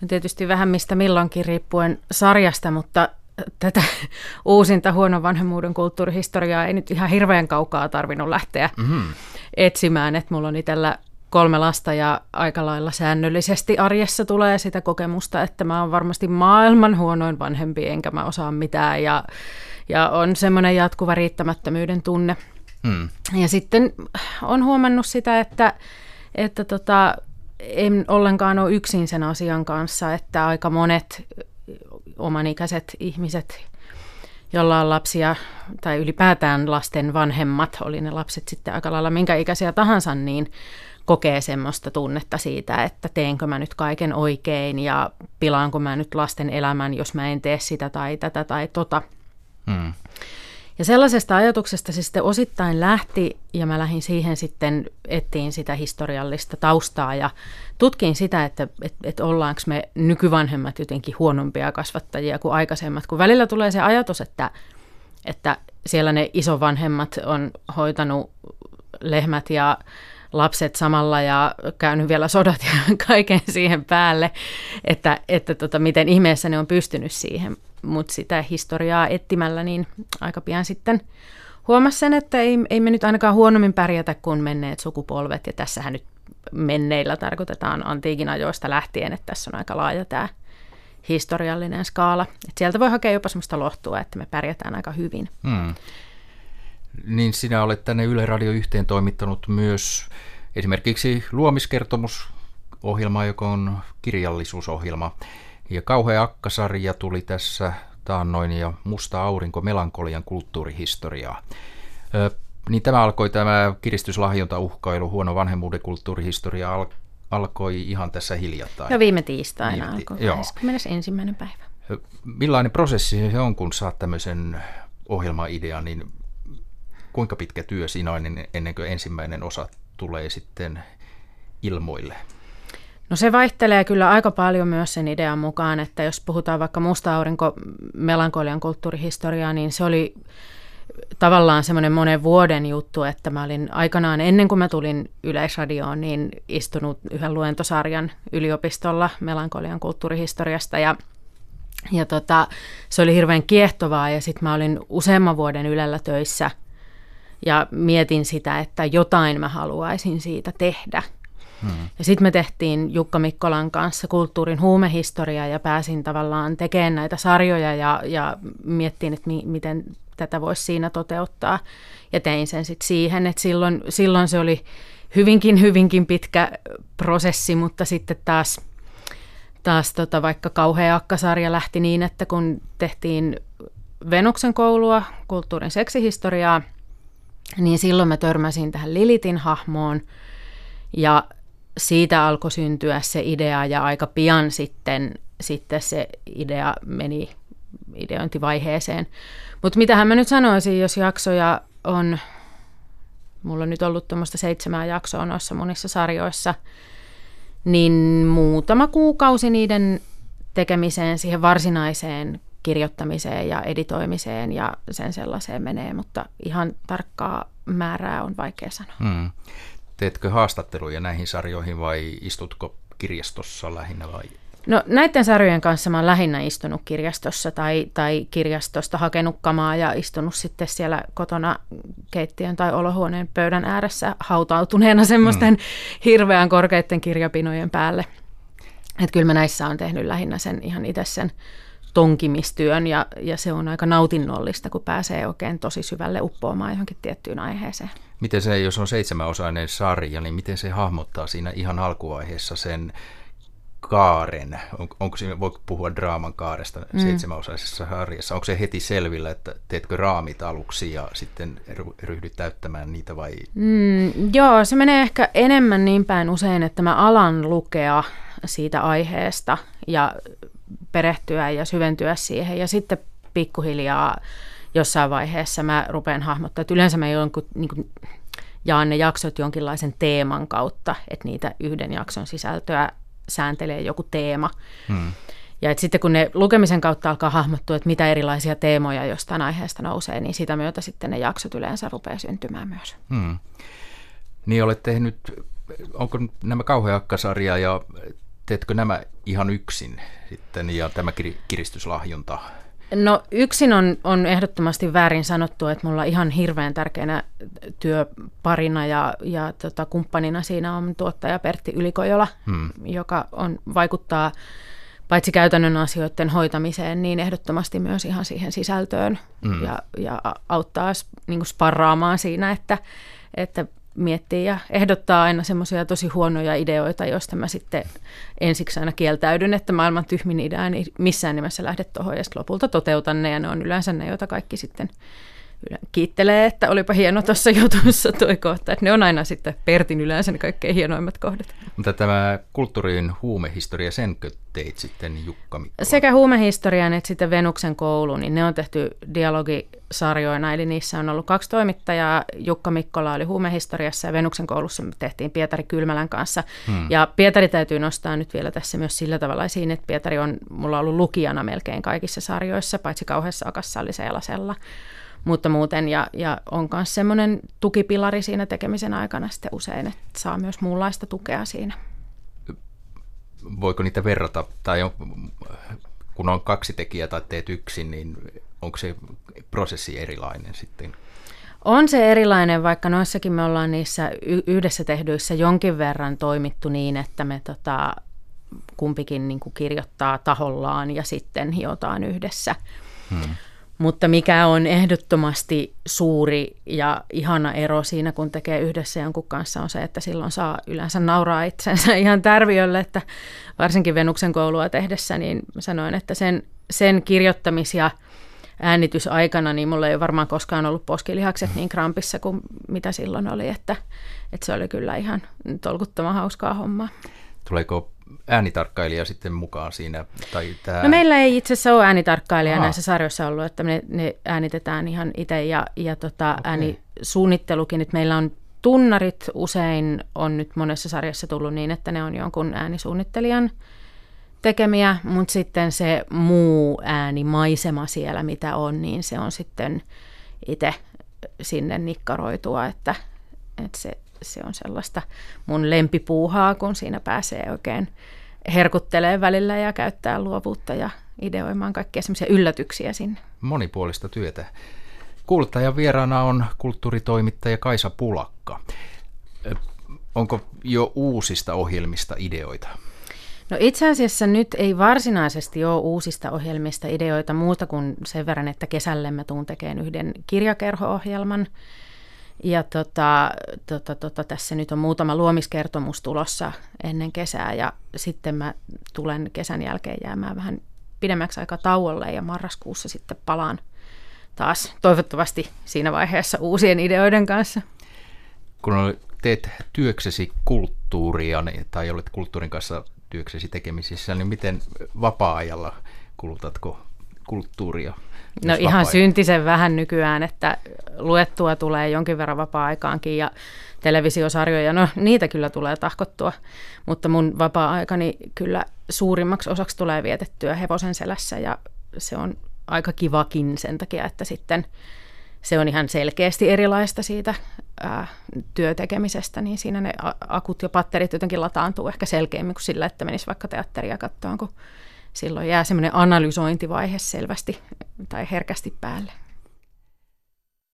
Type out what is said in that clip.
No tietysti vähän mistä milloinkin riippuen sarjasta, mutta tätä uusinta huonon vanhemmuuden kulttuurihistoriaa ei nyt ihan hirveän kaukaa tarvinnut lähteä mm-hmm. etsimään. Että mulla on itsellä kolme lasta ja aika lailla säännöllisesti arjessa tulee sitä kokemusta, että mä oon varmasti maailman huonoin vanhempi, enkä mä osaa mitään ja, ja on semmoinen jatkuva riittämättömyyden tunne. Hmm. Ja sitten on huomannut sitä, että, että tota, en ollenkaan ole yksin sen asian kanssa, että aika monet omanikäiset ihmiset, jolla on lapsia, tai ylipäätään lasten vanhemmat, oli ne lapset sitten aika lailla minkä ikäisiä tahansa, niin kokee semmoista tunnetta siitä, että teenkö mä nyt kaiken oikein ja pilaanko mä nyt lasten elämän, jos mä en tee sitä tai tätä tai tota. Ja sellaisesta ajatuksesta se sitten osittain lähti ja mä lähdin siihen sitten ettiin sitä historiallista taustaa ja tutkin sitä, että, että, että ollaanko me nykyvanhemmat jotenkin huonompia kasvattajia kuin aikaisemmat, kun välillä tulee se ajatus, että, että siellä ne isovanhemmat on hoitanut lehmät ja lapset samalla ja käynyt vielä sodat ja kaiken siihen päälle, että, että tota, miten ihmeessä ne on pystynyt siihen. Mutta sitä historiaa etsimällä niin aika pian sitten huomasi sen, että ei, ei me nyt ainakaan huonommin pärjätä kuin menneet sukupolvet. Ja tässähän nyt menneillä tarkoitetaan antiikin ajoista lähtien, että tässä on aika laaja tämä historiallinen skaala. Et sieltä voi hakea jopa sellaista lohtua, että me pärjätään aika hyvin. Hmm. Niin sinä olet tänne Yle Radio yhteen toimittanut myös esimerkiksi luomiskertomusohjelma, joka on kirjallisuusohjelma. Ja kauhea akkasarja tuli tässä taannoin ja Musta aurinko melankolian kulttuurihistoriaa. Ö, niin tämä alkoi tämä kiristyslahjonta uhkailu, huono vanhemmuuden kulttuurihistoria al- alkoi ihan tässä hiljattain. No viime tiistaina viime ti- alkoi, 21. päivä. Millainen prosessi se on, kun saat tämmöisen ohjelmaidean, niin kuinka pitkä työ siinä on ennen kuin ensimmäinen osa tulee sitten ilmoille? No se vaihtelee kyllä aika paljon myös sen idean mukaan, että jos puhutaan vaikka musta aurinko melankolian kulttuurihistoriaa, niin se oli tavallaan semmoinen monen vuoden juttu, että mä olin aikanaan ennen kuin mä tulin Yleisradioon, niin istunut yhden luentosarjan yliopistolla melankolian kulttuurihistoriasta ja ja tota, se oli hirveän kiehtovaa ja sitten mä olin useamman vuoden Ylellä töissä – ja mietin sitä, että jotain mä haluaisin siitä tehdä. Hmm. Ja sitten me tehtiin Jukka Mikkolan kanssa kulttuurin huumehistoria ja pääsin tavallaan tekemään näitä sarjoja ja, ja miettiin, että mi, miten tätä voisi siinä toteuttaa. Ja tein sen sitten siihen, että silloin, silloin se oli hyvinkin, hyvinkin pitkä prosessi, mutta sitten taas, taas tota, vaikka kauhea akkasarja lähti niin, että kun tehtiin Venuksen koulua, kulttuurin seksihistoriaa – niin silloin mä törmäsin tähän Lilitin hahmoon ja siitä alkoi syntyä se idea ja aika pian sitten, sitten se idea meni ideointivaiheeseen. Mutta mitähän mä nyt sanoisin, jos jaksoja on, mulla on nyt ollut tuommoista seitsemää jaksoa noissa monissa sarjoissa, niin muutama kuukausi niiden tekemiseen, siihen varsinaiseen kirjoittamiseen ja editoimiseen ja sen sellaiseen menee, mutta ihan tarkkaa määrää on vaikea sanoa. Hmm. Teetkö haastatteluja näihin sarjoihin vai istutko kirjastossa lähinnä vai? No näiden sarjojen kanssa mä oon lähinnä istunut kirjastossa tai, tai kirjastosta hakenut kamaa ja istunut sitten siellä kotona keittiön tai olohuoneen pöydän ääressä hautautuneena semmoisten hmm. hirveän korkeiden kirjapinojen päälle. Että kyllä mä näissä on tehnyt lähinnä sen ihan itse sen tonkimistyön ja, ja se on aika nautinnollista, kun pääsee oikein tosi syvälle uppoamaan johonkin tiettyyn aiheeseen. Miten se, jos on seitsemänosainen sarja, niin miten se hahmottaa siinä ihan alkuvaiheessa sen kaaren? On, onko siinä, voi puhua draaman kaaresta mm. seitsemänosaisessa sarjassa? Onko se heti selvillä, että teetkö raamit aluksi ja sitten ryhdyt täyttämään niitä vai? Mm, joo, se menee ehkä enemmän niin päin usein, että mä alan lukea siitä aiheesta ja perehtyä ja syventyä siihen. Ja sitten pikkuhiljaa jossain vaiheessa mä rupean hahmottaa, että yleensä mä jonkun, niin kuin, jaan ne jaksot jonkinlaisen teeman kautta, että niitä yhden jakson sisältöä sääntelee joku teema. Hmm. Ja että sitten kun ne lukemisen kautta alkaa hahmottua, että mitä erilaisia teemoja jostain aiheesta nousee, niin sitä myötä sitten ne jaksot yleensä rupeaa syntymään myös. Hmm. Niin olet tehnyt, onko nämä kauheakkasarja ja teetkö nämä ihan yksin sitten ja tämä kiristyslahjunta? No yksin on, on ehdottomasti väärin sanottu, että mulla ihan hirveän tärkeänä työparina ja, ja tota, kumppanina siinä on tuottaja Pertti Ylikojola, hmm. joka on, vaikuttaa paitsi käytännön asioiden hoitamiseen, niin ehdottomasti myös ihan siihen sisältöön hmm. ja, ja auttaa niin kuin sparraamaan siinä, että, että miettii ja ehdottaa aina semmoisia tosi huonoja ideoita, joista mä sitten ensiksi aina kieltäydyn, että maailman tyhmin idea niin missään nimessä lähde tuohon ja lopulta toteutan ne ja ne on yleensä ne, joita kaikki sitten kiittelee, että olipa hieno tuossa jutussa tuo kohta. Että ne on aina sitten Pertin yleensä ne kaikkein hienoimmat kohdat. Mutta tämä kulttuurin huumehistoria, senkö teit sitten Jukka Mikkola? Sekä huumehistorian että sitten Venuksen koulu, niin ne on tehty dialogisarjoina, eli niissä on ollut kaksi toimittajaa. Jukka Mikkola oli huumehistoriassa ja Venuksen koulussa me tehtiin Pietari Kylmälän kanssa. Hmm. Ja Pietari täytyy nostaa nyt vielä tässä myös sillä tavalla esiin, että Pietari on mulla ollut lukijana melkein kaikissa sarjoissa, paitsi kauheassa akassa oli Seelasella mutta muuten, ja, ja on myös semmoinen tukipilari siinä tekemisen aikana sitten usein, että saa myös muunlaista tukea siinä. Voiko niitä verrata, tai on, kun on kaksi tekijää tai teet yksin, niin onko se prosessi erilainen sitten? On se erilainen, vaikka noissakin me ollaan niissä yhdessä tehdyissä jonkin verran toimittu niin, että me tota, kumpikin niin kuin kirjoittaa tahollaan ja sitten hiotaan yhdessä. Hmm. Mutta mikä on ehdottomasti suuri ja ihana ero siinä, kun tekee yhdessä jonkun kanssa, on se, että silloin saa yleensä nauraa itsensä ihan tärviölle, että varsinkin Venuksen koulua tehdessä, niin sanoin, että sen, sen kirjoittamis- ja äänitysaikana, niin mulla ei ole varmaan koskaan ollut poskilihakset niin krampissa kuin mitä silloin oli, että, että se oli kyllä ihan tolkuttoman hauskaa hommaa. Tuleeko äänitarkkailija sitten mukaan siinä? Tai tämä... No meillä ei itse asiassa ole äänitarkkailija Aha. näissä sarjoissa ollut, että ne, ne äänitetään ihan itse ja, ja tota, okay. äänisuunnittelukin, että meillä on tunnarit usein on nyt monessa sarjassa tullut niin, että ne on jonkun äänisuunnittelijan tekemiä, mutta sitten se muu äänimaisema siellä, mitä on, niin se on sitten itse sinne nikkaroitua, että, että se se on sellaista mun lempipuuhaa, kun siinä pääsee oikein herkuttelee välillä ja käyttää luovuutta ja ideoimaan kaikkia semmoisia yllätyksiä sinne. Monipuolista työtä. Kuuluttajan vieraana on kulttuuritoimittaja Kaisa Pulakka. Onko jo uusista ohjelmista ideoita? No itse asiassa nyt ei varsinaisesti ole uusista ohjelmista ideoita muuta kuin sen verran, että kesälle mä tuun tekemään yhden kirjakerho-ohjelman – ja tota, tota, tota, tässä nyt on muutama luomiskertomus tulossa ennen kesää ja sitten mä tulen kesän jälkeen jäämään vähän pidemmäksi aikaa tauolle ja marraskuussa sitten palaan taas toivottavasti siinä vaiheessa uusien ideoiden kanssa. Kun teet työksesi kulttuuria niin- tai olet kulttuurin kanssa työksesi tekemisissä, niin miten vapaa-ajalla kulutatko kulttuuria? No ihan syntisen vähän nykyään, että luettua tulee jonkin verran vapaa-aikaankin ja televisiosarjoja, no niitä kyllä tulee tahkottua, mutta mun vapaa-aikani kyllä suurimmaksi osaksi tulee vietettyä hevosen selässä ja se on aika kivakin sen takia, että sitten se on ihan selkeästi erilaista siitä ää, työtekemisestä, niin siinä ne akut ja patterit jotenkin lataantuu ehkä selkeämmin kuin sillä, että menisi vaikka teatteria katsomaan, kun silloin jää semmoinen analysointivaihe selvästi tai herkästi päälle.